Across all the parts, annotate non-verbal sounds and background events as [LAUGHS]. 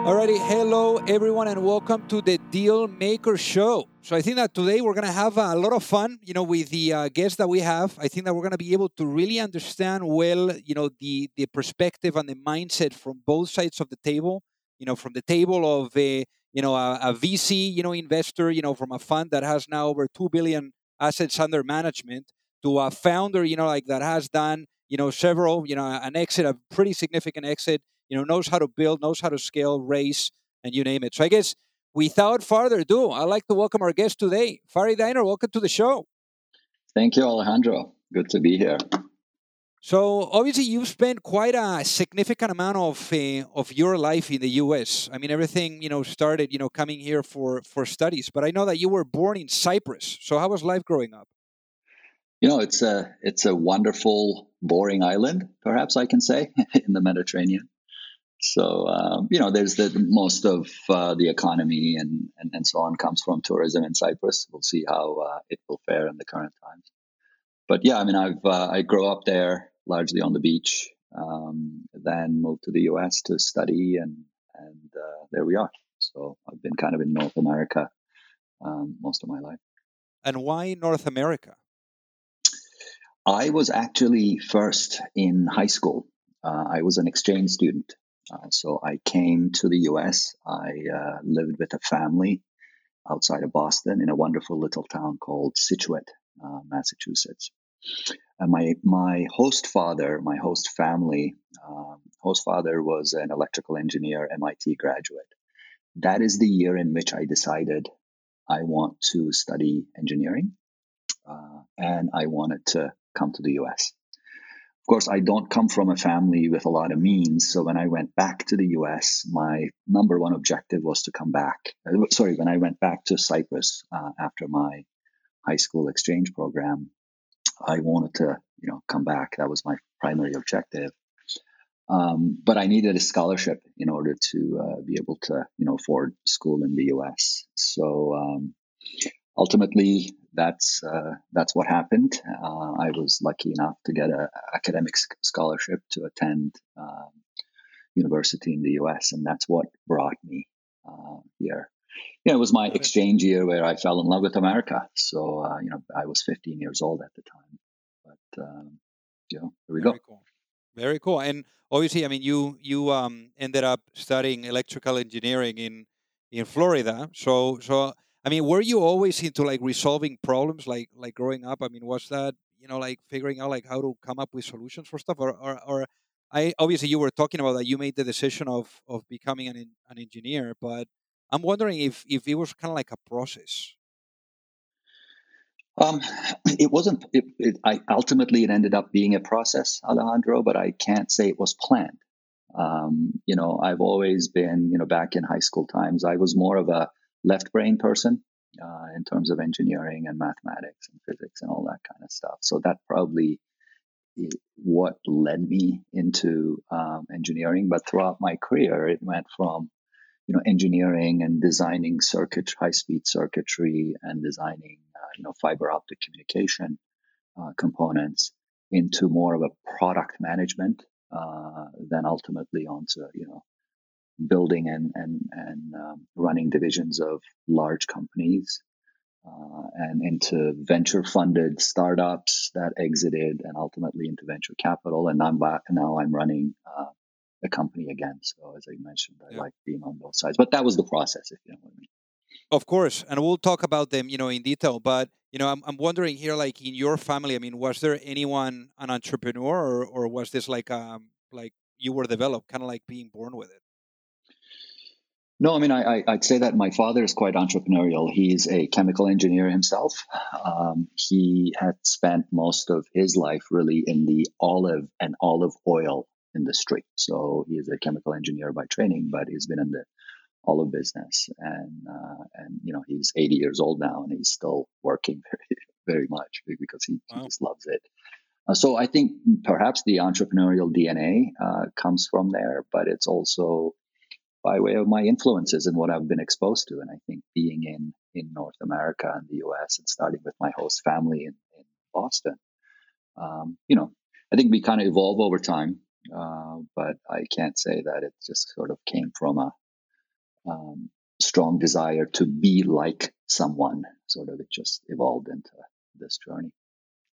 Alrighty, hello everyone, and welcome to the Deal Maker Show. So I think that today we're gonna have a lot of fun, you know, with the uh, guests that we have. I think that we're gonna be able to really understand well, you know, the the perspective and the mindset from both sides of the table. You know, from the table of a you know a, a VC, you know, investor, you know, from a fund that has now over two billion assets under management, to a founder, you know, like that has done, you know, several, you know, an exit, a pretty significant exit you know, knows how to build, knows how to scale, race, and you name it. So I guess without further ado, I'd like to welcome our guest today, Fahri Diner. Welcome to the show. Thank you, Alejandro. Good to be here. So obviously, you've spent quite a significant amount of uh, of your life in the U.S. I mean, everything you know started you know coming here for for studies. But I know that you were born in Cyprus. So how was life growing up? You know, it's a it's a wonderful, boring island, perhaps I can say, [LAUGHS] in the Mediterranean. So um, you know, there's the most of uh, the economy and, and, and so on comes from tourism in Cyprus. We'll see how uh, it will fare in the current times. But yeah, I mean, I've uh, I grew up there largely on the beach, um, then moved to the U.S. to study, and and uh, there we are. So I've been kind of in North America um, most of my life. And why North America? I was actually first in high school. Uh, I was an exchange student uh, so I came to the US. I uh, lived with a family outside of Boston in a wonderful little town called Scituate, uh, Massachusetts. And my my host father, my host family, um, host father was an electrical engineer, MIT graduate. That is the year in which I decided I want to study engineering, uh, and I wanted to come to the U.S course, I don't come from a family with a lot of means. So when I went back to the US, my number one objective was to come back. Uh, sorry, when I went back to Cyprus uh, after my high school exchange program, I wanted to, you know, come back. That was my primary objective. Um, but I needed a scholarship in order to uh, be able to, you know, afford school in the U.S. So um, ultimately, that's uh, that's what happened. Uh, I was lucky enough to get an academic scholarship to attend um, university in the U.S., and that's what brought me uh, here. Yeah, it was my exchange year where I fell in love with America. So uh, you know, I was 15 years old at the time, but um, you know, here we Very go. Cool. Very cool. And obviously, I mean, you you um, ended up studying electrical engineering in in Florida. So so I mean, were you always into like resolving problems, like like growing up? I mean, was that you know like figuring out like how to come up with solutions for stuff, or or, or I obviously you were talking about that you made the decision of of becoming an an engineer, but I'm wondering if if it was kind of like a process. Um, it wasn't. It, it, I ultimately it ended up being a process, Alejandro, but I can't say it was planned. Um, you know, I've always been, you know, back in high school times, I was more of a left brain person uh, in terms of engineering and mathematics and physics and all that kind of stuff. So that probably what led me into um, engineering. But throughout my career, it went from you know engineering and designing circuit, high speed circuitry, and designing uh, you know fiber optic communication uh, components into more of a product management uh, then ultimately onto you know building and and and um, running divisions of large companies uh, and into venture funded startups that exited and ultimately into venture capital. And I'm back now. I'm running uh, a company again. So as I mentioned, I yeah. like being on both sides. But that was the process, if you know what I mean. Of course, and we'll talk about them, you know, in detail. But you know, I'm, I'm wondering here, like in your family, I mean, was there anyone an entrepreneur, or, or was this like um like you were developed, kind of like being born with it? No, I mean, I, would say that my father is quite entrepreneurial. He's a chemical engineer himself. Um, he had spent most of his life really in the olive and olive oil industry. So he is a chemical engineer by training, but he's been in the olive business, and uh, and you know he's 80 years old now, and he's still working [LAUGHS] very very much because he, wow. he just loves it. Uh, so I think perhaps the entrepreneurial DNA uh, comes from there, but it's also by way of my influences and what I've been exposed to. And I think being in, in North America and the US and starting with my host family in, in Boston, um, you know, I think we kind of evolve over time. Uh, but I can't say that it just sort of came from a um, strong desire to be like someone. Sort of, it just evolved into this journey.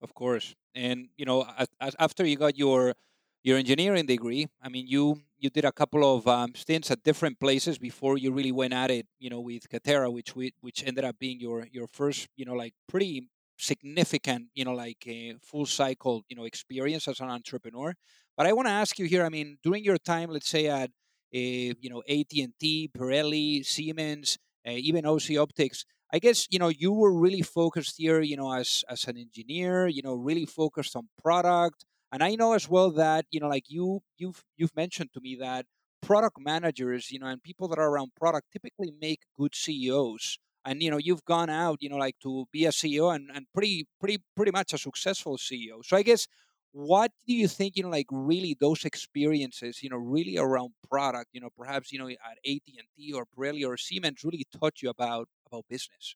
Of course, and you know, after you got your your engineering degree, I mean, you you did a couple of um, stints at different places before you really went at it. You know, with Qtera, which we, which ended up being your your first, you know, like pretty significant, you know, like a full cycle, you know, experience as an entrepreneur. But I want to ask you here. I mean, during your time, let's say at uh, you know AT and T, Pirelli, Siemens, uh, even OC Optics. I guess you know you were really focused here, you know, as as an engineer, you know, really focused on product, and I know as well that you know, like you you've you've mentioned to me that product managers, you know, and people that are around product typically make good CEOs. And you know, you've gone out, you know, like to be a CEO and, and pretty pretty pretty much a successful CEO. So I guess what do you think you know like really those experiences you know really around product you know perhaps you know at AT&T or Pirelli or Siemens really taught you about about business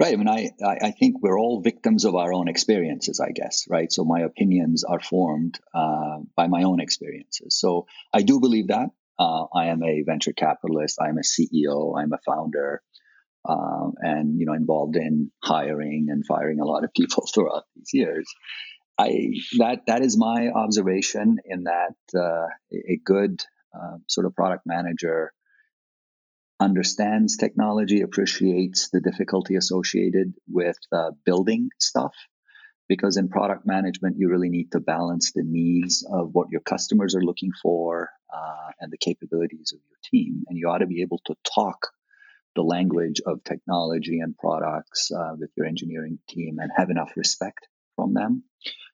Right. I mean, I, I think we're all victims of our own experiences, I guess, right? So my opinions are formed uh, by my own experiences. So I do believe that. Uh, I am a venture capitalist. I'm a CEO. I'm a founder. Uh, and you know involved in hiring and firing a lot of people [LAUGHS] throughout these years. I that that is my observation in that uh, a good uh, sort of product manager understands technology, appreciates the difficulty associated with uh, building stuff. Because in product management, you really need to balance the needs of what your customers are looking for uh, and the capabilities of your team. And you ought to be able to talk the language of technology and products uh, with your engineering team and have enough respect from them.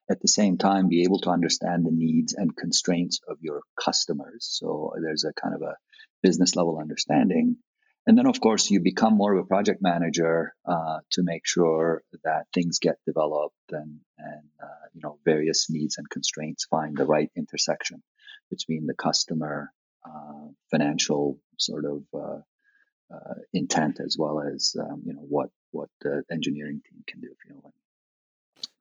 At the same time, be able to understand the needs and constraints of your customers. So there's a kind of a business level understanding. And then, of course, you become more of a project manager uh, to make sure that things get developed and, and uh, you know various needs and constraints find the right intersection between the customer, uh, financial sort of uh, uh, intent as well as um, you know what what the engineering team can do. If you know what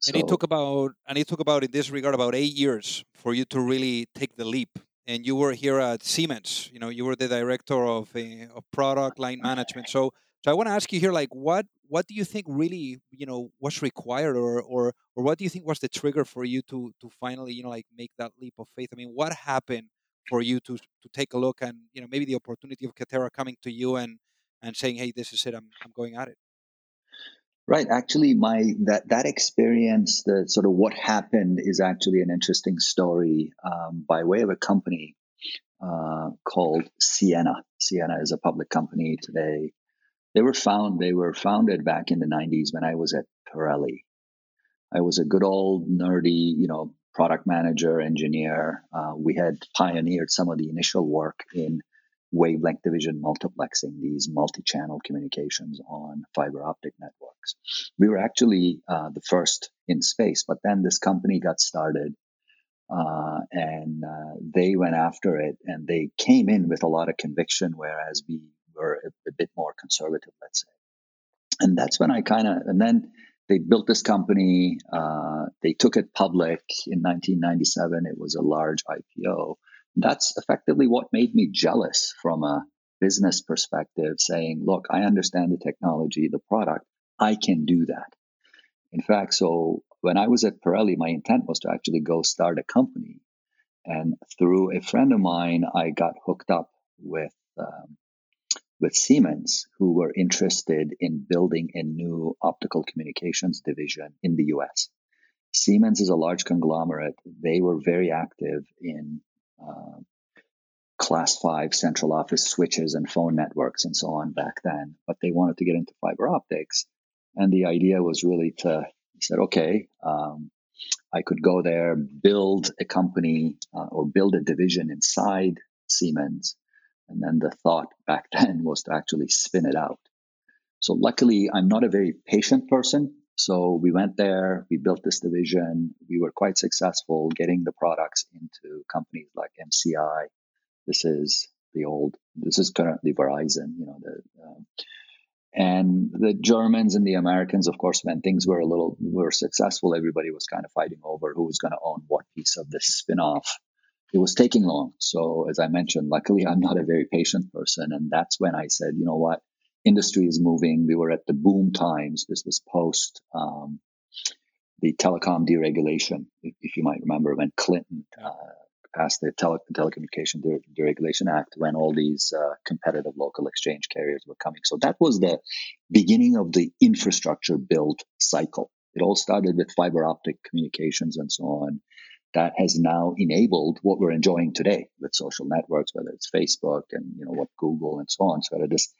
So, and he talked about and he talked about in this regard about eight years for you to really take the leap and you were here at Siemens. You know, you were the director of, uh, of product line management. So, so I want to ask you here, like, what what do you think really, you know, was required, or or or what do you think was the trigger for you to to finally, you know, like make that leap of faith? I mean, what happened for you to to take a look and you know maybe the opportunity of Qtera coming to you and and saying, hey, this is it, I'm I'm going at it. Right. Actually, my that that experience, the sort of what happened, is actually an interesting story um, by way of a company uh, called Ciena. Ciena is a public company today. They were found. They were founded back in the '90s when I was at Pirelli. I was a good old nerdy, you know, product manager, engineer. Uh, we had pioneered some of the initial work in wavelength division multiplexing, these multi channel communications on fiber optic networks. We were actually uh, the first in space, but then this company got started uh, and uh, they went after it and they came in with a lot of conviction, whereas we were a, a bit more conservative, let's say. And that's when I kind of, and then they built this company. Uh, they took it public in 1997. It was a large IPO. That's effectively what made me jealous from a business perspective, saying, look, I understand the technology, the product, I can do that. In fact, so when I was at Pirelli, my intent was to actually go start a company. And through a friend of mine, I got hooked up with um, with Siemens, who were interested in building a new optical communications division in the US. Siemens is a large conglomerate. They were very active in uh, class five central office switches and phone networks and so on back then, but they wanted to get into fiber optics. And the idea was really to, said, okay, um, I could go there, build a company uh, or build a division inside Siemens and then the thought back [LAUGHS] then was to actually spin it out. So luckily, I'm not a very patient person. So we went there, we built this division. We were quite successful getting the products into companies like MCI. This is the old, this is currently Verizon, you know, the, um, and the Germans and the Americans, of course, when things were a little were successful, everybody was kind of fighting over who was going to own what piece of this spin-off it was taking long. So as I mentioned, luckily I'm not a very patient person. And that's when I said, you know what? Industry is moving. We were at the boom times. This was post um, the telecom deregulation, if, if, you might remember, when Clinton uh, passed the tele- Telecommunication Deregulation Act, when all these uh, competitive local exchange carriers were coming. So that was the beginning of the infrastructure build cycle. It all started with fiber optic communications and so on that has now enabled what we're enjoying today with social networks, whether it's Facebook and you know what Google and so on. So this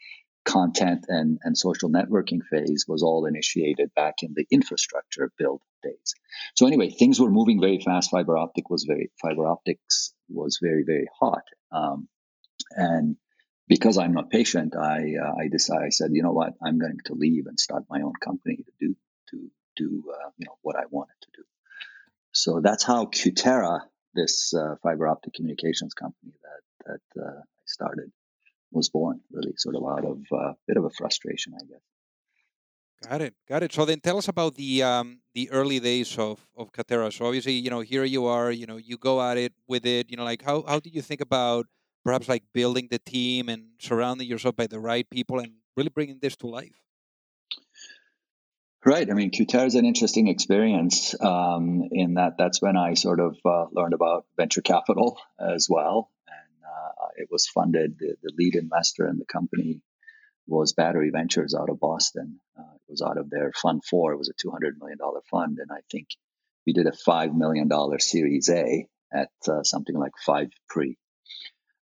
content and, and social networking phase was all initiated back in the infrastructure build days. So anyway, things were moving very fast. Fiber optic was very fiber optics was very very hot, um, and because I'm not patient, I uh, I decided I said, you know what, I'm going to leave and start my own company to do to do uh, you know what I wanted to do. So that's how Qtera, this uh, fiber optic communications company that that uh, I started, was born. Really, sort of out of a uh, bit of a frustration, I guess. Got it, got it. So then, tell us about the um, the early days of of Qtera. So obviously, you know, here you are. You know, you go at it with it. You know, like how how did you think about perhaps like building the team and surrounding yourself by the right people and really bringing this to life? Right. I mean, Qtera is an interesting experience um, in that that's when I sort of uh, learned about venture capital as well. Uh, it was funded, the, the, lead investor in the company was Battery Ventures out of Boston. Uh, it was out of their Fund 4. It was a $200 million fund. And I think we did a $5 million Series A at uh, something like 5 pre.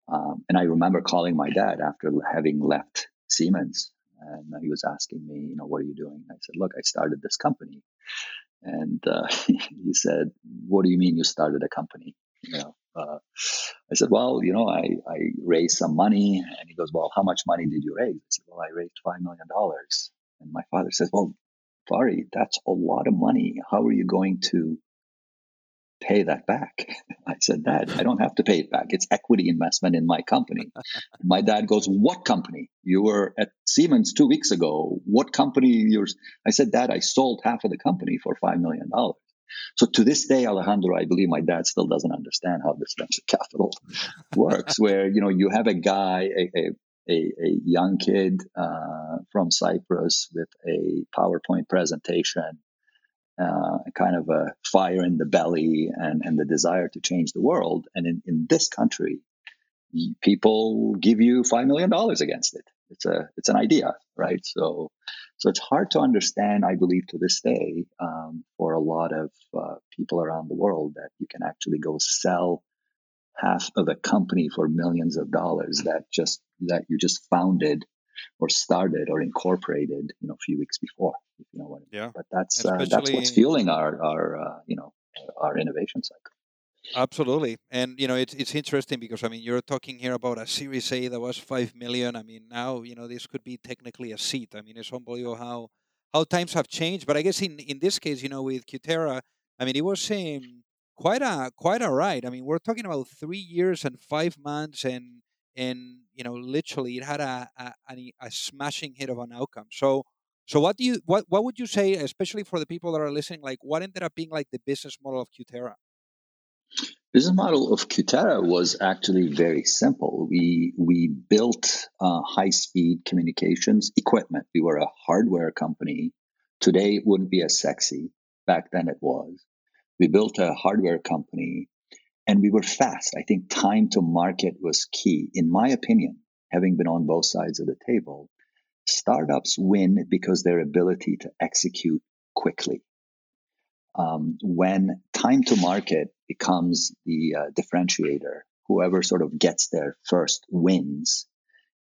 Um, and I remember calling my dad after having left Siemens and he was asking me, you know, what are you doing? I said, look, I started this company. And uh, [LAUGHS] he said, what do you mean you started a company? You know, uh, I said, well, you know, I, I raised some money. And he goes, well, how much money did you raise? I said, well, I raised $5 million. And my father says, well, Fahri, that's a lot of money. How are you going to pay that back. [LAUGHS] I said, Dad, I don't have to pay it back. It's equity investment in my company. [LAUGHS] my dad goes, What company? You were at Siemens two weeks ago. What company yours? I said, Dad, I sold half of the company for $5 million. So to this day, Alejandro, I believe my dad still doesn't understand how this venture capital [LAUGHS] works, where, you know, you have a guy, a, a a, young kid uh, from Cyprus with a PowerPoint presentation uh, kind of a fire in the belly and, and the desire to change the world. And in, in this country, people give you five million dollars against it. It's a it's an idea, right? So so it's hard to understand. I believe to this day um, for a lot of uh, people around the world that you can actually go sell half of a company for millions of dollars that just that you just founded or started or incorporated, you know, a few weeks before. If you know what I mean. Yeah. But that's uh, that's what's fueling our our uh, you know our innovation cycle. Absolutely, and you know it's it's interesting because I mean you're talking here about a Series A that was five million. I mean now you know this could be technically a seat. I mean it's unbelievable how how times have changed. But I guess in in this case, you know, with Qtera, I mean it was um, quite a quite a ride. I mean we're talking about three years and five months, and and you know literally it had a a, a smashing hit of an outcome. So So what do you what what would you say, especially for the people that are listening, like what ended up being like the business model of Qtera? Business model of Qtera was actually very simple. We we built uh, high speed communications equipment. We were a hardware company. Today it wouldn't be as sexy. Back then it was. We built a hardware company, and we were fast. I think time to market was key, in my opinion. Having been on both sides of the table, startups win because their ability to execute quickly. Um, when time to market becomes the uh, differentiator, whoever sort of gets there first wins.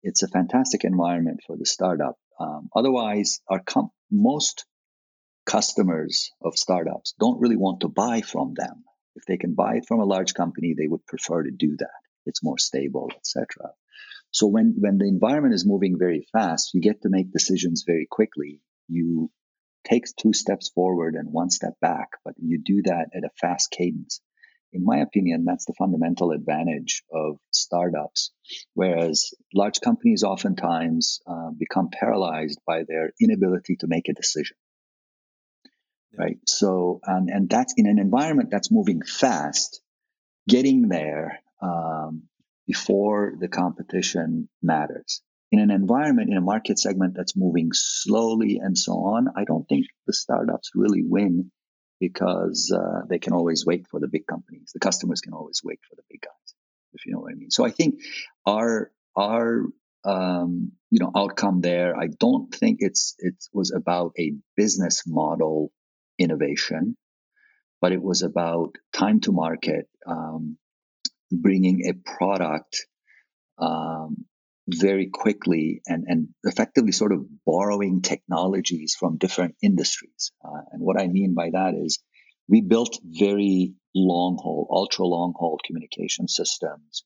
It's a fantastic environment for the startup. Um, otherwise, our most customers of startups don't really want to buy from them. If they can buy it from a large company, they would prefer to do that. It's more stable, etc. So when, when the environment is moving very fast, you get to make decisions very quickly. You take two steps forward and one step back, but you do that at a fast cadence. In my opinion, that's the fundamental advantage of startups. Whereas large companies oftentimes uh, become paralyzed by their inability to make a decision. Yeah. Right. So, and, and that's in an environment that's moving fast, getting there um, before the competition matters. In an environment, in a market segment that's moving slowly and so on, I don't think the startups really win because uh, they can always wait for the big companies. The customers can always wait for the big guys, if you know what I mean. So I think our our um, you know outcome there, I don't think it's it was about a business model innovation, but it was about time to market, um, bringing a product um, very quickly and, and effectively sort of borrowing technologies from different industries. Uh, and what I mean by that is we built very long haul, ultra long haul communication systems.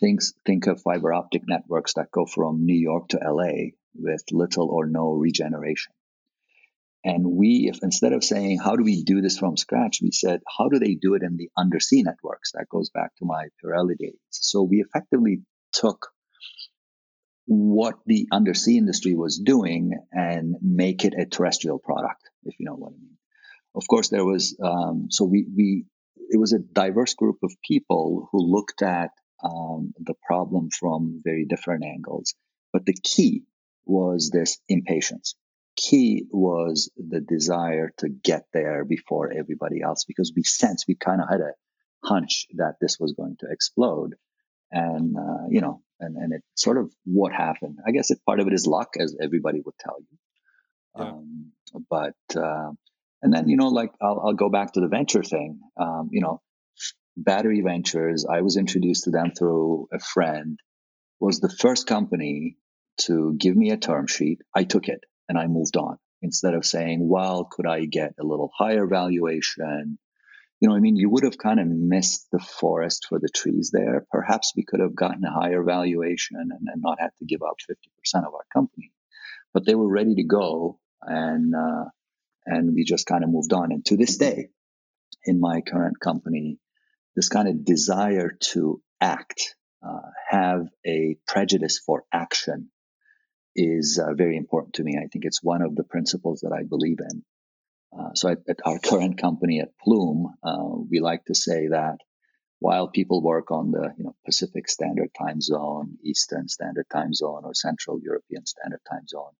Things, think of fiber optic networks that go from New York to LA with little or no regeneration. And we, if instead of saying, how do we do this from scratch, we said, how do they do it in the undersea networks? That goes back to my Pirelli days. So we effectively took what the undersea industry was doing and make it a terrestrial product, if you know what I mean. Of course, there was, um, so we, we, it was a diverse group of people who looked at um, the problem from very different angles. But the key was this impatience key was the desire to get there before everybody else because we sensed we kind of had a hunch that this was going to explode and uh, you know and, and it sort of what happened. I guess it, part of it is luck as everybody would tell you. Yeah. um, but uh, and then you know like I'll, I'll go back to the venture thing. Um, you know battery ventures i was introduced to them through a friend was the first company to give me a term sheet. I took it and I moved on. Instead of saying, well, could I get a little higher valuation? You know, I mean, you would have kind of missed the forest for the trees there. Perhaps we could have gotten a higher valuation and, and not had to give up 50% of our company. But they were ready to go and, uh, and we just kind of moved on. And to this day, in my current company, this kind of desire to act, uh, have a prejudice for action is uh, very important to me. I think it's one of the principles that I believe in. Uh, so at, at, our [LAUGHS] current company at Plume, uh, we like to say that while people work on the you know Pacific Standard Time Zone, Eastern Standard Time Zone, or Central European Standard Time Zone,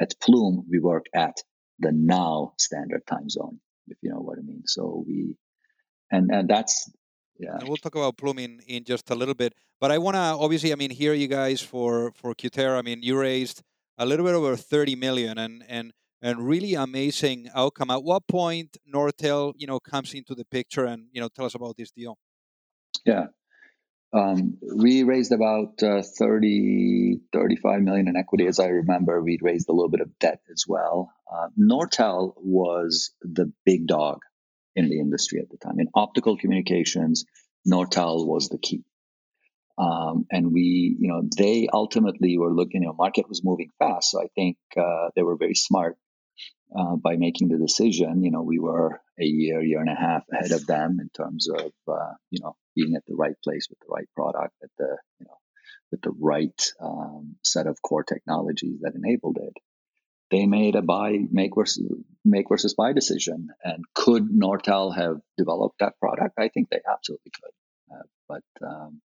at Plume we work at the now Standard Time Zone, if you know what I mean. So we, and and that's yeah. And we'll talk about plumbing in in just a little bit. But I want to obviously, I mean, hear you guys for for Qtera. I mean, you raised a little bit over 30 million and and and really amazing outcome. At what point Nortel, you know, comes into the picture and you know tell us about this deal? Yeah. Um, we raised about uh, 30, 35 million in equity. As I remember, we raised a little bit of debt as well. Uh, Nortel was the big dog in the industry at the time. In optical communications, Nortel was the key. Um, and we, you know, they ultimately were looking, you know, market was moving fast. So I think uh, they were very smart uh, by making the decision. You know, we were a year, year and a half ahead of them in terms of, uh, you know, being at the right place with the right product, at the, you know, with the right um, set of core technologies that enabled it. they made a buy make versus make versus buy decision. And could Nortel have developed that product? I think they absolutely could. Uh, but um,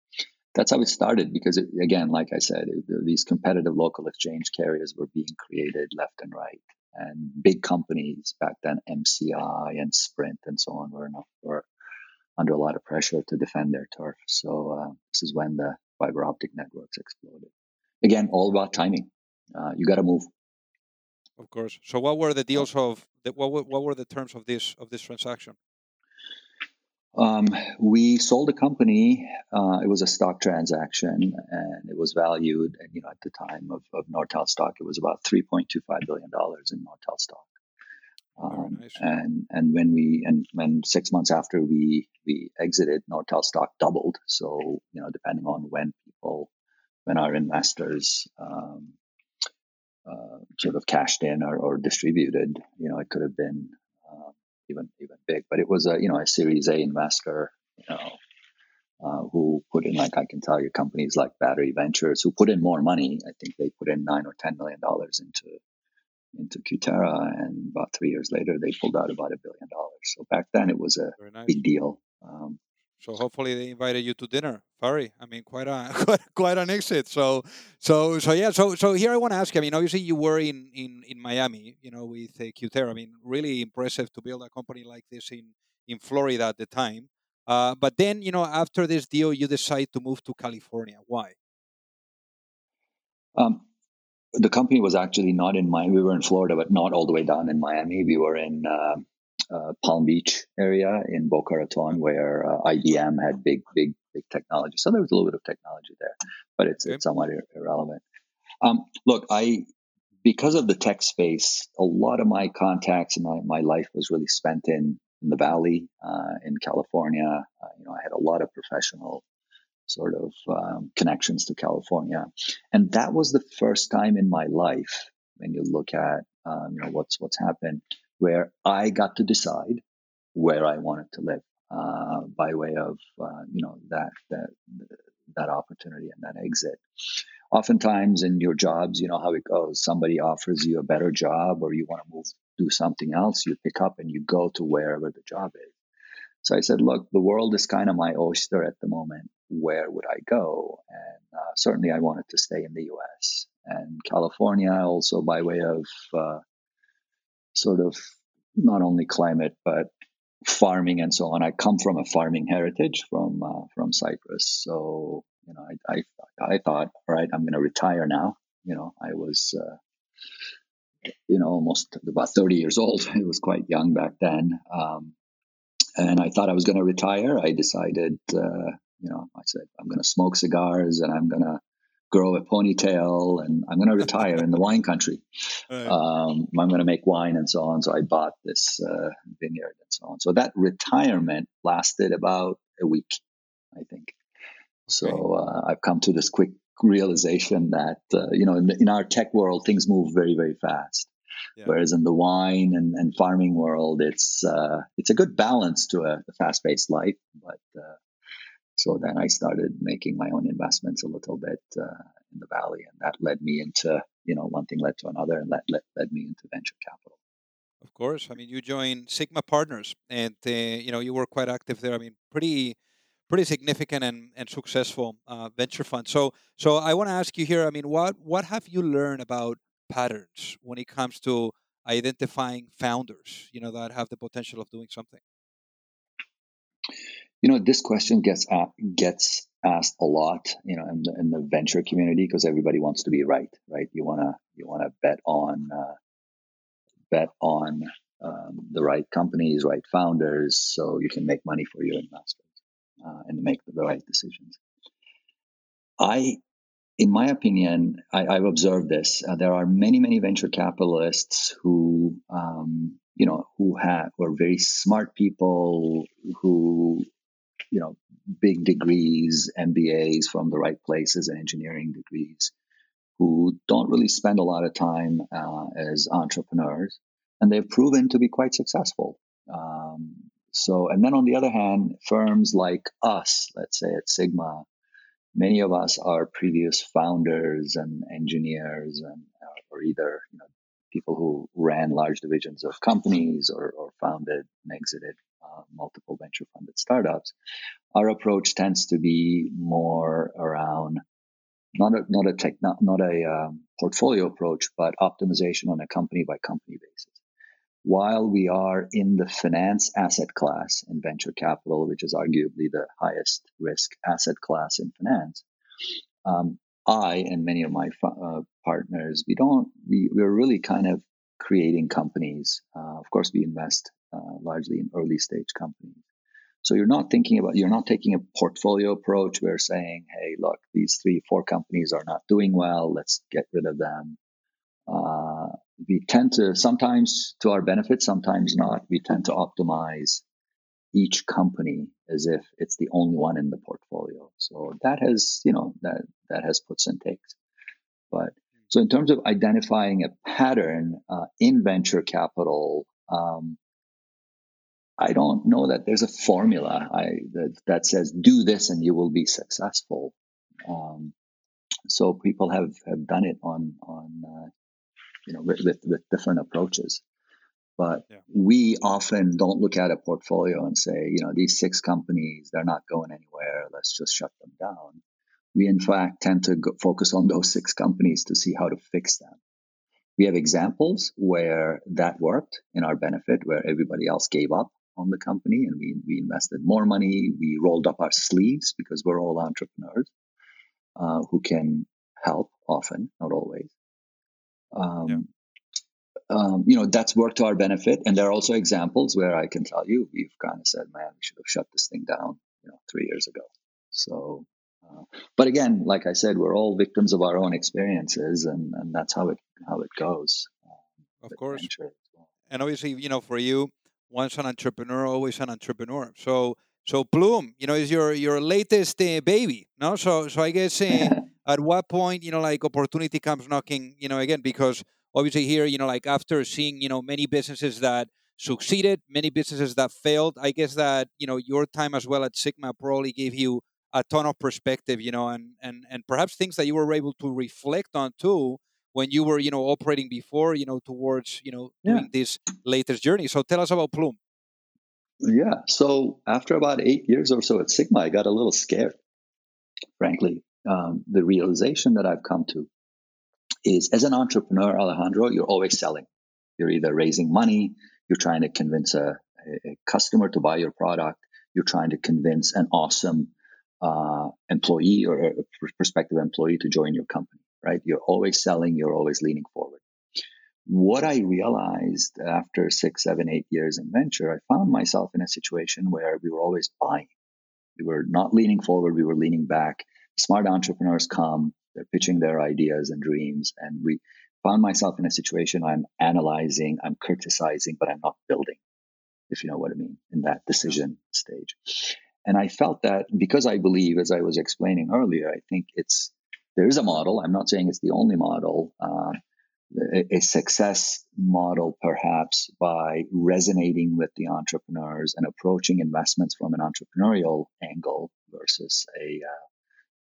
that's how it started because it, again, like I said, it, these competitive local exchange carriers were being created left and right, and big companies back then, MCI and Sprint and so on, were enough, were under a lot of pressure to defend their turf. So uh, this is when the fiber optic networks exploded. Again, all about timing. Uh, you got to move. Of course. So, what were the deals of the, what were, what were the terms of this of this transaction? Um, we sold a company. Uh, it was a stock transaction, and it was valued. And you know, at the time of, of Nortel stock, it was about three point two five billion dollars in Nortel stock. Um, nice. And and when we and when six months after we we exited, Nortel stock doubled. So you know, depending on when people, when our investors um, uh, sort of cashed in or, or, distributed, you know, it could have been even even big. But it was a you know a Series A investor, you know, uh, who put in like I can tell you companies like Battery Ventures who put in more money. I think they put in nine or ten million dollars into into Qtera, and about three years later, they pulled out about a billion dollars. So back then, it was a nice. big deal. Um, so hopefully they invited you to dinner, Fahri. I mean, quite a [LAUGHS] quite, an exit. So so so yeah. So so here I want to ask you. I mean, obviously you were in in in Miami, you know, with uh, Qtera. I mean, really impressive to build a company like this in in Florida at the time. Uh, but then, you know, after this deal, you decide to move to California. Why? Um, the company was actually not in Miami. We were in Florida, but not all the way down in Miami. We were in uh, uh, Palm Beach area in Boca Raton, where uh, IBM had big, big, big technology. So there was a little bit of technology there, but it's, okay. it's somewhat ir- irrelevant. Um, look, I because of the tech space, a lot of my contacts and my, my life was really spent in in the Valley, uh, in California. Uh, you know, I had a lot of professional sort of um, connections to California, and that was the first time in my life when you look at um, you know what's what's happened where I got to decide where I wanted to live uh, by way of uh, you know that that that opportunity and that exit. Oftentimes in your jobs, you know how it goes. Somebody offers you a better job, or you want to move, do something else. You pick up and you go to wherever the job is. So I said, look, the world is kind of my oyster at the moment. Where would I go? And uh, certainly I wanted to stay in the U.S. and California, also by way of uh, sort of not only climate but farming and so on. I come from a farming heritage from uh, from Cyprus, so you know I I, I thought, all right, I'm going to retire now. You know, I was. Uh, you know, almost about 30 years old. [LAUGHS] I was quite young back then. Um, and I thought I was going to retire. I decided, uh, you know, I said, I'm going to smoke cigars and I'm going to grow a ponytail and I'm going to retire in the wine country. Right. Um, I'm going to make wine and so on. So I bought this uh, vineyard and so on. So that retirement lasted about a week, I think. So uh, I've come to this quick realization that, uh, you know, in, in, our tech world, things move very, very fast. Yeah. Whereas in the wine and, and farming world, it's uh, it's a good balance to a, a fast-paced life, but uh, so then I started making my own investments a little bit uh, in the valley, and that led me into you know one thing led to another, and that led, led me into venture capital. Of course, I mean you joined Sigma Partners, and uh, you know you were quite active there. I mean pretty pretty significant and, and successful uh, venture fund. So so I want to ask you here. I mean what what have you learned about patterns when it comes to identifying founders? You know that have the potential of doing something. You know, this question gets gets asked a lot, you know, in the, in the venture community because everybody wants to be right, right? You wanna you wanna bet on uh, bet on um, the right companies, right founders, so you can make money for your investors uh, and make the right decisions. I, in my opinion, I, have observed this. Uh, there are many, many venture capitalists who, um, you know, who have who are very smart people who you know, big degrees, MBAs from the right places and engineering degrees who don't really spend a lot of time uh, as entrepreneurs. And they've proven to be quite successful. Um, so, and then on the other hand, firms like us, let's say at Sigma, many of us are previous founders and engineers and uh, or either you know, people who ran large divisions of companies or, or founded and exited uh, multiple venture funded startups, our approach tends to be more around not a not a tech not, not a um, portfolio approach, but optimization on a company by company basis. While we are in the finance asset class in venture capital, which is arguably the highest risk asset class in finance, um, I and many of my uh, partners, we don't, we, we're really kind of creating companies. Uh, of course, we invest uh, largely in early stage companies. So you're not thinking about, you're not taking a portfolio approach We're saying, hey, look, these three, four companies are not doing well. Let's get rid of them. Uh, we tend to sometimes to our benefit, sometimes not. We tend to optimize each company as if it's the only one in the portfolio. So that has, you know, that that has puts and takes. But so in terms of identifying a pattern uh, in venture capital, um, I don't know that there's a formula I, that, that says do this and you will be successful. Um, so people have, have done it on on uh, you know with, with, with different approaches. But yeah. we often don't look at a portfolio and say, you know, these six companies, they're not going anywhere. Let's just shut them down. We, in fact, tend to focus on those six companies to see how to fix them. We have examples where that worked in our benefit, where everybody else gave up on the company and we, we invested more money. We rolled up our sleeves because we're all entrepreneurs uh, who can help often, not always. Um, yeah um, you know, that's worked to our benefit. And there are also examples where I can tell you we've kind of said, man, we should have shut this thing down, you know, three years ago. So, uh, but again, like I said, we're all victims of our own experiences, and, and that's how it how it goes. Um, of course. Well. And obviously, you know, for you, once an entrepreneur, always an entrepreneur. So, so Plume, you know, is your your latest uh, baby, no? So, so I guess uh, [LAUGHS] at what point, you know, like opportunity comes knocking, you know, again because obviously here, you know, like after seeing, you know, many businesses that succeeded, many businesses that failed, I guess that, you know, your time as well at Sigma probably gave you a ton of perspective, you know, and and and perhaps things that you were able to reflect on too when you were, you know, operating before, you know, towards, you know, yeah. doing this latest journey. So tell us about Plume. Yeah. So after about eight years or so at Sigma, I got a little scared, frankly. Um, the realization that I've come to is as an entrepreneur, Alejandro, you're always selling. You're either raising money, you're trying to convince a, a customer to buy your product, you're trying to convince an awesome uh, employee or a prospective employee to join your company, right? You're always selling, you're always leaning forward. What I realized after six, seven, eight years in venture, I found myself in a situation where we were always buying. We were not leaning forward, we were leaning back. Smart entrepreneurs come, they're pitching their ideas and dreams. And we found myself in a situation I'm analyzing, I'm criticizing, but I'm not building, if you know what I mean, in that decision stage. And I felt that because I believe, as I was explaining earlier, I think it's there is a model. I'm not saying it's the only model. Uh, a, success model, perhaps, by resonating with the entrepreneurs and approaching investments from an entrepreneurial angle versus a uh,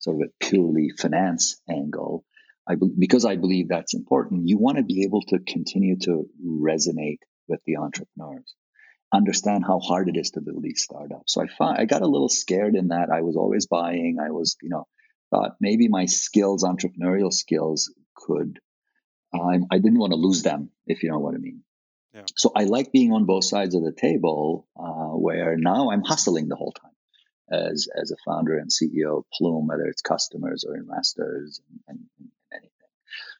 sort of a purely finance angle, I because I believe that's important. You want to be able to continue to resonate with the entrepreneurs, understand how hard it is to build these startups. So I found, I got a little scared in that I was always buying. I was, you know, thought maybe my skills, entrepreneurial skills, could. Um, I didn't want to lose them, if you know what I mean. Yeah. So I like being on both sides of the table, uh, where now I'm hustling the whole time as as a founder and CEO of Plume, whether it's customers or investors and, and, anything.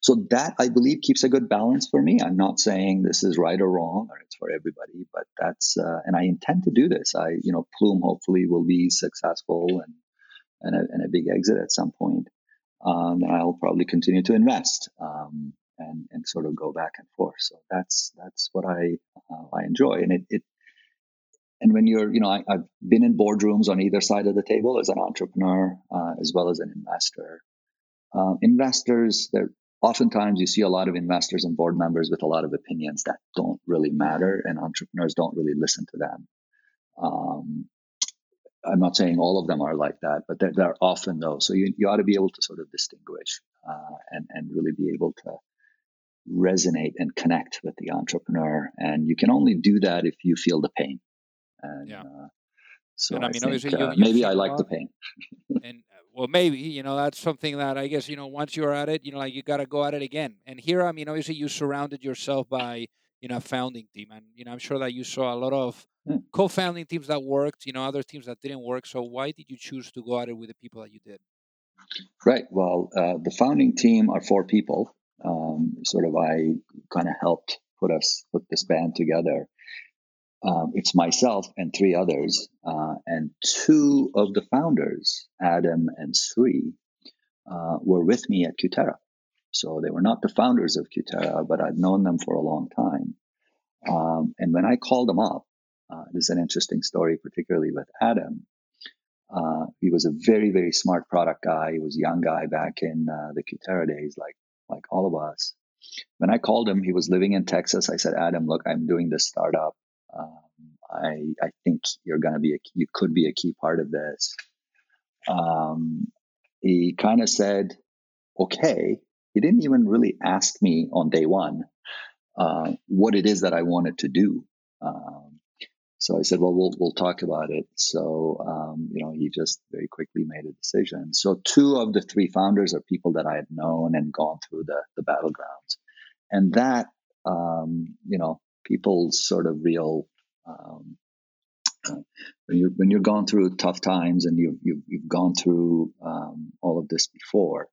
So that I believe keeps a good balance for me. I'm not saying this is right or wrong or it's for everybody, but that's uh, and I intend to do this. I you know Plume hopefully will be successful and and a, and a big exit at some point. Um, and I'll probably continue to invest um, and and sort of go back and forth. So that's that's what I uh, I enjoy, and it, it and when you're, you know, I, have been in boardrooms on either side of the table as an entrepreneur uh, as well as an investor. Uh, investors, there oftentimes you see a lot of investors and board members with a lot of opinions that don't really matter, and entrepreneurs don't really listen to them. Um, I'm not saying all of them are like that, but they're, they're often those. So you, you ought to be able to sort of distinguish uh, and and really be able to resonate and connect with the entrepreneur. And you can only do that if you feel the pain. And, yeah. Uh, so and I, I mean, think, obviously, uh, you, maybe I like the pain. [LAUGHS] and uh, well, maybe you know that's something that I guess you know once you're at it, you know, like you got to go at it again. And here, I mean, obviously, you surrounded yourself by you know a founding team, and you know, I'm sure that you saw a lot of Hmm. co-founding teams that worked, you know, other teams that didn't work. So why did you choose to go at it with the people that you did? Right. Well, uh, the founding team are four people. Um, sort of, I kind of helped put us put this band together. Um, it's myself and three others, uh, and two of the founders, Adam and Sri, uh, were with me at Qtera. So they were not the founders of Qtera, but I'd known them for a long time. Um, and when I called them up, uh, this is an interesting story, particularly with Adam. Uh, he was a very, very smart product guy. He was a young guy back in uh, the Qtera days, like like all of us. When I called him, he was living in Texas. I said, Adam, look, I'm doing this startup. Um, I I think you're going to be a, you could be a key part of this. Um, he kind of said, okay. He didn't even really ask me on day one uh, what it is that I wanted to do. Um, so I said, well, we'll we'll talk about it. So um, you know, he just very quickly made a decision. So two of the three founders are people that I had known and gone through the the battlegrounds, and that um, you know, people's sort of real. Um, uh, when you're when you're gone through tough times and you've you've, you've gone through um, all of this before,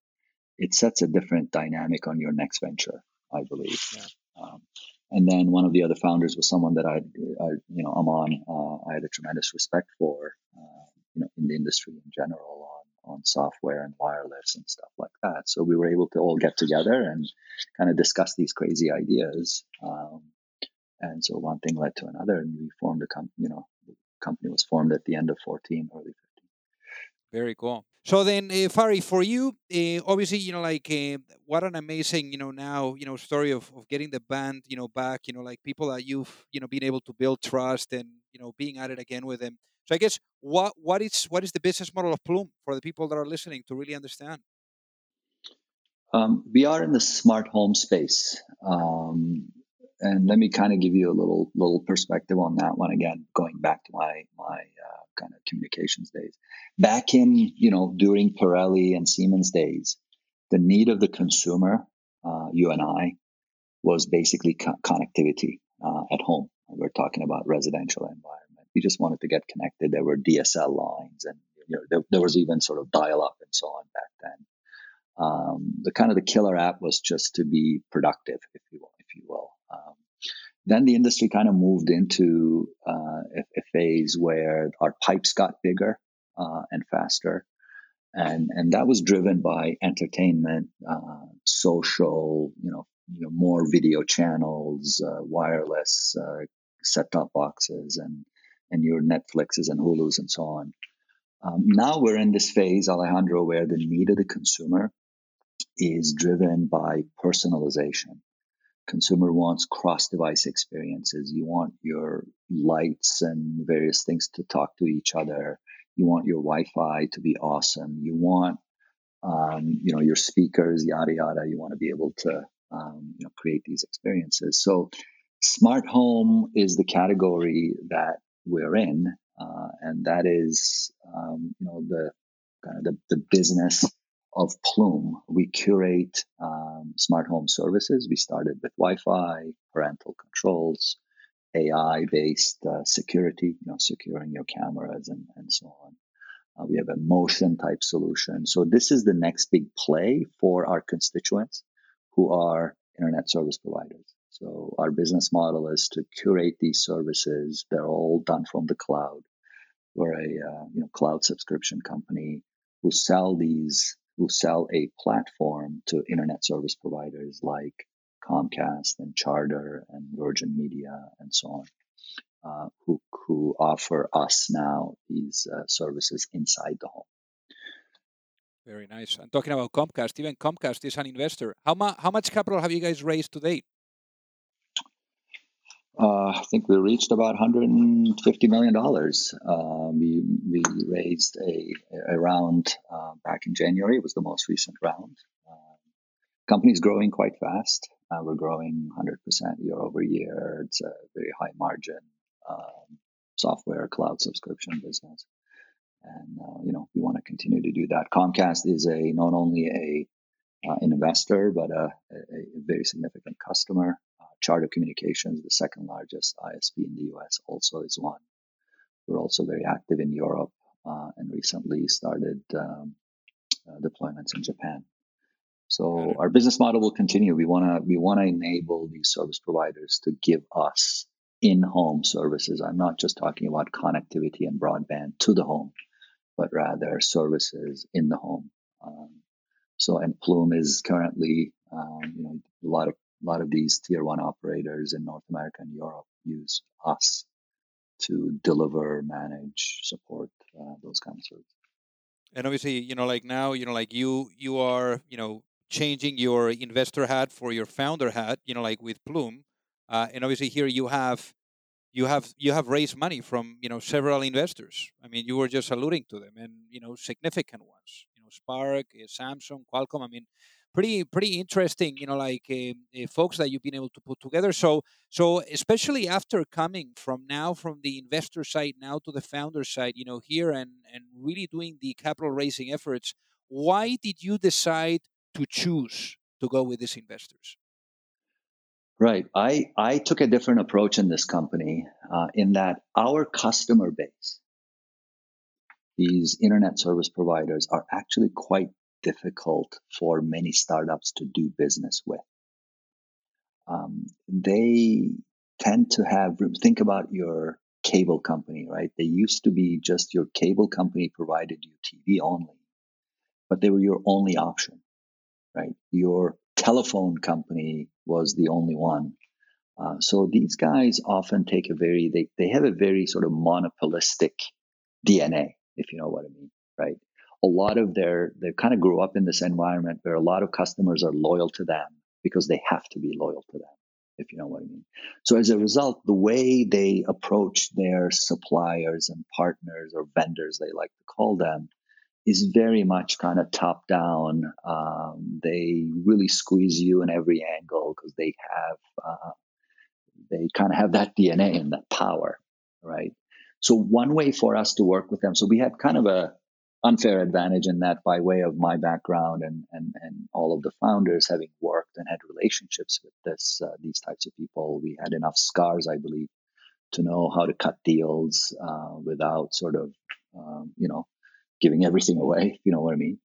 it sets a different dynamic on your next venture. I believe. Yeah. Um, and then one of the other founders was someone that I, I you know, Aman, uh, I had a tremendous respect for, uh, you know, in the industry in general on, on software and wireless and stuff like that. So we were able to all get together and kind of discuss these crazy ideas. Um, and so one thing led to another, and we formed a company. You know, the company was formed at the end of 14, early 15. Very cool. So then, uh, Fahri, for you, uh, obviously, you know, like uh, what an amazing, you know, now, you know, story of, of getting the band, you know, back, you know, like people that you've, you know, been able to build trust and, you know, being at it again with them. So I guess what what is what is the business model of Plume for the people that are listening to really understand? Um, we are in the smart home space. Um, and let me kind of give you a little little perspective on that one again, going back to my my uh, kind of communications days. Back in you know during Pirelli and Siemens days, the need of the consumer, uh, you and I, was basically co- connectivity uh, at home. We're talking about residential environment. We just wanted to get connected. There were DSL lines, and you know there, there was even sort of dial up and so on back then. Um, the kind of the killer app was just to be productive, if you will, you will. Um, then the industry kind of moved into uh, a, a, phase where our pipes got bigger uh, and faster, and and that was driven by entertainment, uh, social, you know, you know, more video channels, uh, wireless uh, set-top boxes, and and your Netflixes and Hulu's and so on. Um, now we're in this phase, Alejandro, where the need of the consumer is driven by personalization. Consumer wants cross device experiences. You want your lights and various things to talk to each other. You want your Wi Fi to be awesome. You want, um, you know, your speakers, yada, yada. You want to be able to, um, you know, create these experiences. So smart home is the category that we're in. Uh, and that is, um, you know, the kind of the, the business of Plume, we curate um, smart home services. We started with Wi-Fi, parental controls, AI-based uh, security, you know, securing your cameras and, and so on. Uh, we have a motion type solution. So this is the next big play for our constituents who are internet service providers. So our business model is to curate these services. They're all done from the cloud. We're a uh, you know cloud subscription company who sell these who sell a platform to internet service providers like Comcast and Charter and Virgin Media and so on, uh, who, who offer us now these uh, services inside the home. Very nice. And talking about Comcast, even Comcast is an investor. How, mu- how much capital have you guys raised to date? Uh, I think we reached about 150 million dollars. Uh, we we raised a, a round uh, back in January. It was the most recent round. company is growing quite fast. Uh, we're growing 100% year over year. It's a very high margin um, software cloud subscription business, and uh, you know we want to continue to do that. Comcast is a not only a uh, investor but a, a, a, very significant customer. Charter Communications, the second largest ISP in the U.S., also is one. We're also very active in Europe uh, and recently started um, uh, deployments in Japan. So our business model will continue. We want to we want to enable these service providers to give us in-home services. I'm not just talking about connectivity and broadband to the home, but rather services in the home. Um, so and Plume is currently, um, you know, a lot of a lot of these tier one operators in North America and Europe use us to deliver, manage, support uh, those kinds of services. And obviously, you know, like now, you know, like you you are, you know, changing your investor hat for your founder hat, you know, like with Plume. Uh, and obviously here you have you have you have raised money from you know several investors. I mean, you were just alluding to them, and you know significant ones. You know, Spark, Samsung, Qualcomm. I mean, pretty pretty interesting. You know, like uh, folks that you've been able to put together. So so especially after coming from now from the investor side now to the founder side, you know, here and and really doing the capital raising efforts. Why did you decide to choose to go with these investors? Right. I, I took a different approach in this company uh, in that our customer base, these internet service providers, are actually quite difficult for many startups to do business with. Um, they tend to have, think about your cable company, right? They used to be just your cable company provided you TV only, but they were your only option right? Your telephone company was the only one. Uh, so these guys often take a very, they, they have a very sort of monopolistic DNA, if you know what I mean, right? A lot of their, they kind of grew up in this environment where a lot of customers are loyal to them because they have to be loyal to them, if you know what I mean. So as a result, the way they approach their suppliers and partners or vendors, they like to call them, is very much kind of top down. Um, they really squeeze you in every angle because they have uh, they kind of have that DNA and that power, right? So one way for us to work with them, so we had kind of a unfair advantage in that by way of my background and and, and all of the founders having worked and had relationships with this uh, these types of people. We had enough scars, I believe, to know how to cut deals uh, without sort of um, you know giving everything away, you know what I mean?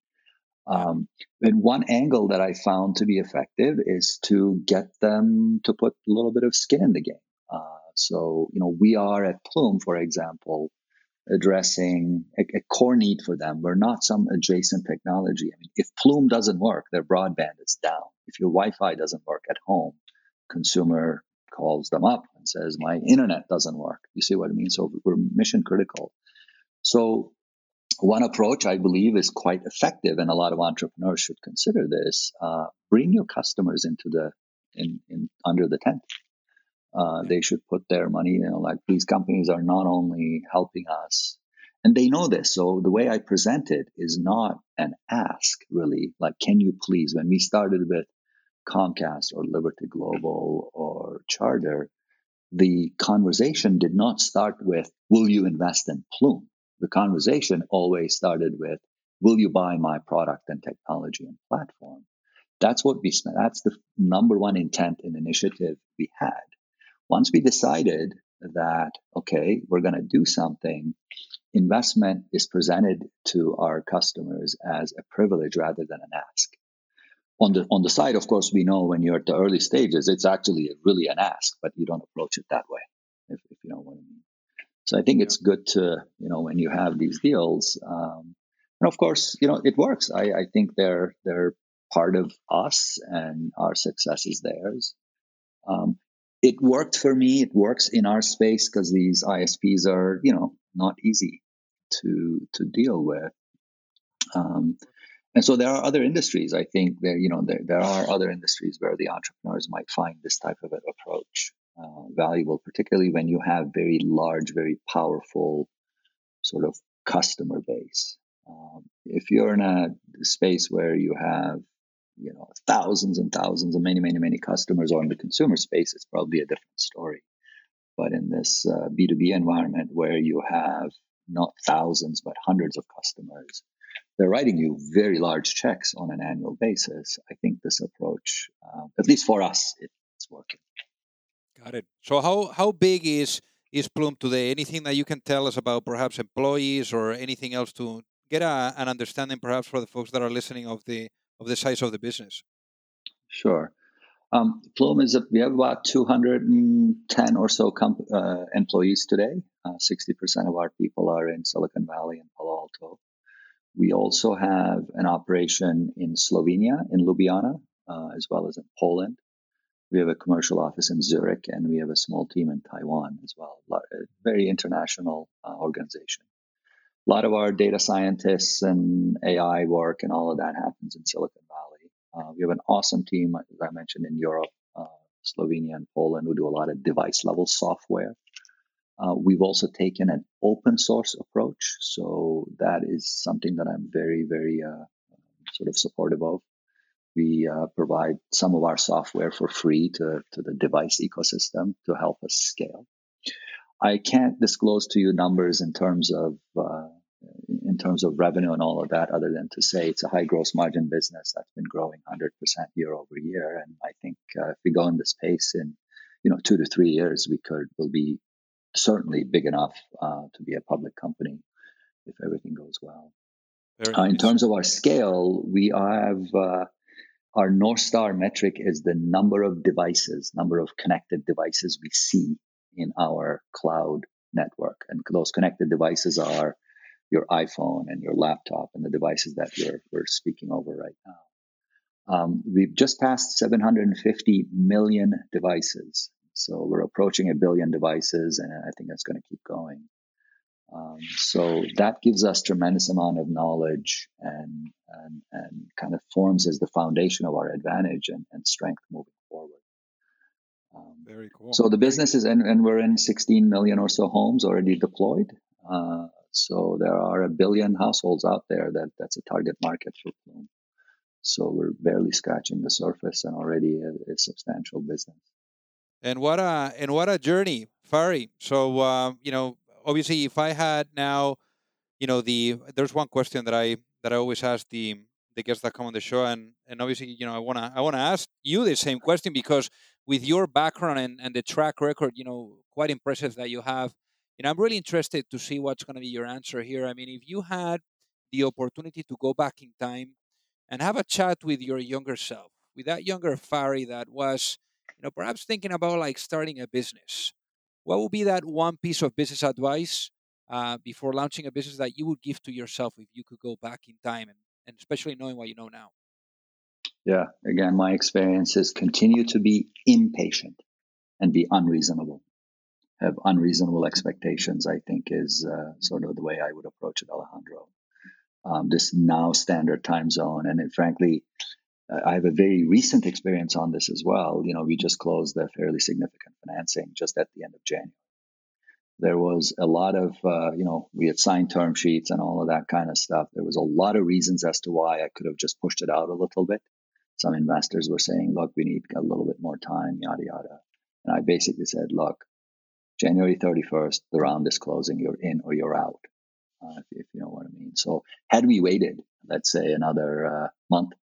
Um, and one angle that I found to be effective is to get them to put a little bit of skin in the game. Uh, so, you know, we are at Plume, for example, addressing a, a, core need for them. We're not some adjacent technology. I mean, if Plume doesn't work, their broadband is down. If your Wi-Fi doesn't work at home, consumer calls them up and says, "My internet doesn't work." You see what I mean? So we're mission critical. So one approach I believe is quite effective, and a lot of entrepreneurs should consider this. Uh, bring your customers into the in, in under the tent. Uh, they should put their money. You know, like these companies are not only helping us, and they know this. So the way I present it is not an ask, really. Like, can you please? When we started with Comcast or Liberty Global or Charter, the conversation did not start with, "Will you invest in Plume?" the conversation always started with, will you buy my product and technology and platform? That's what we. That's the number one intent and initiative we had. Once we decided that, okay, we're going to do something, investment is presented to our customers as a privilege rather than an ask. On the, on the side, of course, we know when you're at the early stages, it's actually really an ask, but you don't approach it that way, if, if you know what I mean. So I think it's good to, you know, when you have these deals, um, and of course, you know, it works. I, I think they're they're part of us, and our success is theirs. Um, it worked for me. It works in our space because these ISPs are, you know, not easy to to deal with. Um, and so there are other industries. I think there, you know, there, there are other industries where the entrepreneurs might find this type of an approach uh, valuable, particularly when you have very large, very powerful sort of customer base. Um, if you're in a space where you have you know thousands and thousands and many many many customers or in the consumer space it's probably a different story. But in this uh, b2b environment where you have not thousands but hundreds of customers they're writing you very large checks on an annual basis i think this approach uh, at least for us it's working. Got it. So how how big is is Plume today? Anything that you can tell us about perhaps employees or anything else to get a, an understanding perhaps for the folks that are listening of the of the size of the business? Sure. Um, Plume is a, we have about 210 or so comp, uh, employees today. Uh, 60% of our people are in Silicon Valley and Palo Alto. We also have an operation in Slovenia, in Ljubljana, uh, as well as in Poland. We have a commercial office in Zurich, and we have a small team in Taiwan as well. Very international uh, organization a lot of our data scientists and AI work and all of that happens in Silicon Valley. Uh, we have an awesome team, as I mentioned, in Europe, uh, Slovenia, and Poland, who do a lot of device level software. Uh, we've also taken an open source approach. So that is something that I'm very, very uh, sort of supportive of. We uh, provide some of our software for free to, to the device ecosystem to help us scale. I can't disclose to you numbers in terms of uh, in terms of revenue and all of that, other than to say it's a high gross margin business that's been growing 100% year over year. And I think uh, if we go in this pace in, you know, two to three years, we could will be certainly big enough uh, to be a public company if everything goes well. Uh, in terms of our scale, we have uh, our North Star metric is the number of devices, number of connected devices we see in our cloud network. And those connected devices are your iPhone and your laptop and the devices that we're, we're speaking over right now. Um, we've just passed 750 million devices. So we're approaching a billion devices, and I think that's going to keep going. Um, so that gives us tremendous amount of knowledge and, and, and kind of forms as the foundation of our advantage and, and strength moving forward. Um, Very cool. So the business is, and, and, we're in 16 million or so homes already deployed. Uh, so there are a billion households out there that that's a target market for Plume. So we're barely scratching the surface and already a, a substantial business. And what a and what a journey, Fahri. So uh, you know, obviously, if I had now, you know, the there's one question that I that I always ask the the guests that come on the show, and and obviously, you know, I wanna I wanna ask you the same question because with your background and, and the track record, you know, quite impressive that you have and I'm really interested to see what's going to be your answer here. I mean, if you had the opportunity to go back in time and have a chat with your younger self, with that younger Fahri that was, you know, perhaps thinking about like starting a business, what would be that one piece of business advice uh, before launching a business that you would give to yourself if you could go back in time and, and especially knowing what you know now? Yeah, again, my experience is continue to be impatient and be unreasonable have unreasonable expectations, I think is uh, sort of the way I would approach it, Alejandro. Um, this now standard time zone. And frankly, I have a very recent experience on this as well. You know, we just closed a fairly significant financing just at the end of January. There was a lot of, uh, you know, we had signed term sheets and all of that kind of stuff. There was a lot of reasons as to why I could have just pushed it out a little bit. Some investors were saying, look, we need a little bit more time, yada, yada. And I basically said, look, January 31st, the round is closing, you're in or you're out, uh, if, if, you know what I mean. So had we waited, let's say another uh, month,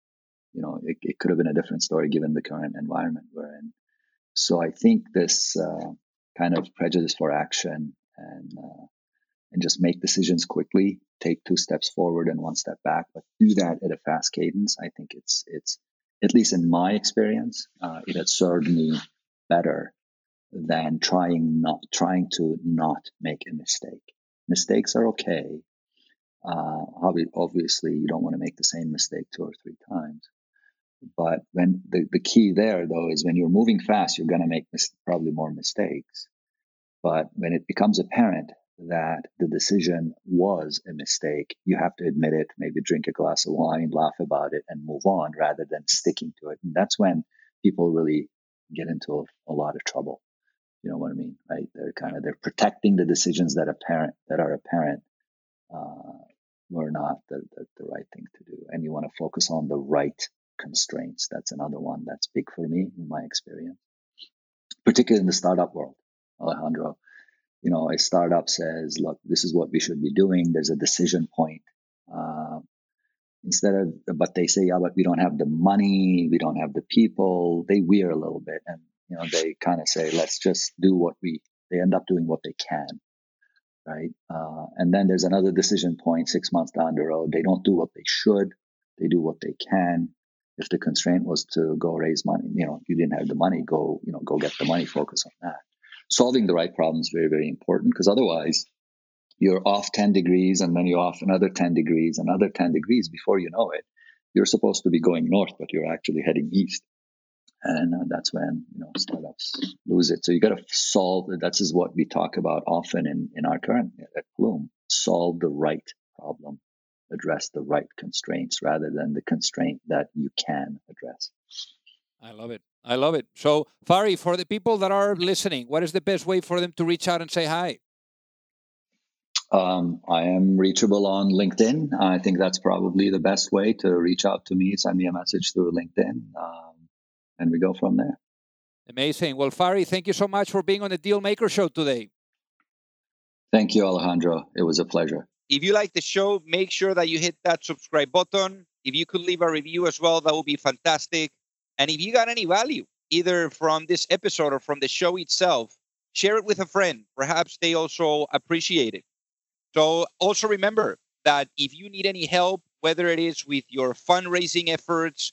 you know, it, it, could have been a different story given the current environment we're in. So I think this uh, kind of prejudice for action and uh, and just make decisions quickly, take two steps forward and one step back, but do that at a fast cadence. I think it's it's at least in my experience, uh, it has served me better than trying not trying to not make a mistake. Mistakes are okay. Uh, obviously, you don't want to make the same mistake two or three times. But when the, the key there, though, is when you're moving fast, you're going to make mis- probably more mistakes. But when it becomes apparent that the decision was a mistake, you have to admit it, maybe drink a glass of wine, laugh about it, and move on rather than sticking to it. And that's when people really get into a, a lot of trouble. You know what I mean, right? They're kind of they're protecting the decisions that apparent that are apparent uh, were not the, the, the right thing to do, and you want to focus on the right constraints. That's another one that's big for me in my experience, particularly in the startup world, Alejandro. You know, a startup says, look, this is what we should be doing. There's a decision point. Uh, instead of, but they say, yeah, but we don't have the money, we don't have the people. They wear a little bit and, you know, they kind of say, let's just do what we, they end up doing what they can. Right. Uh, and then there's another decision point six months down the road. They don't do what they should. They do what they can. If the constraint was to go raise money, you know, you didn't have the money, go, you know, go get the money, focus on that. Solving the right problem is very, very important because otherwise you're off 10 degrees and then you're off another 10 degrees, another 10 degrees before you know it. You're supposed to be going north, but you're actually heading east. And uh, that's when, you know, startups lose it. So you got to solve, that is what we talk about often in, in our current at Plume, solve the right problem, address the right constraints rather than the constraint that you can address. I love it. I love it. So, Fahri, for the people that are listening, what is the best way for them to reach out and say hi? Um, I am reachable on LinkedIn. I think that's probably the best way to reach out to me. Send me a message through LinkedIn, um, and we go from there. Amazing. Well, Fahri, thank you so much for being on the Deal Maker Show today. Thank you, Alejandro. It was a pleasure. If you like the show, make sure that you hit that subscribe button. If you could leave a review as well, that would be fantastic. And if you got any value, either from this episode or from the show itself, share it with a friend. Perhaps they also appreciate it. So also remember that if you need any help, whether it is with your fundraising efforts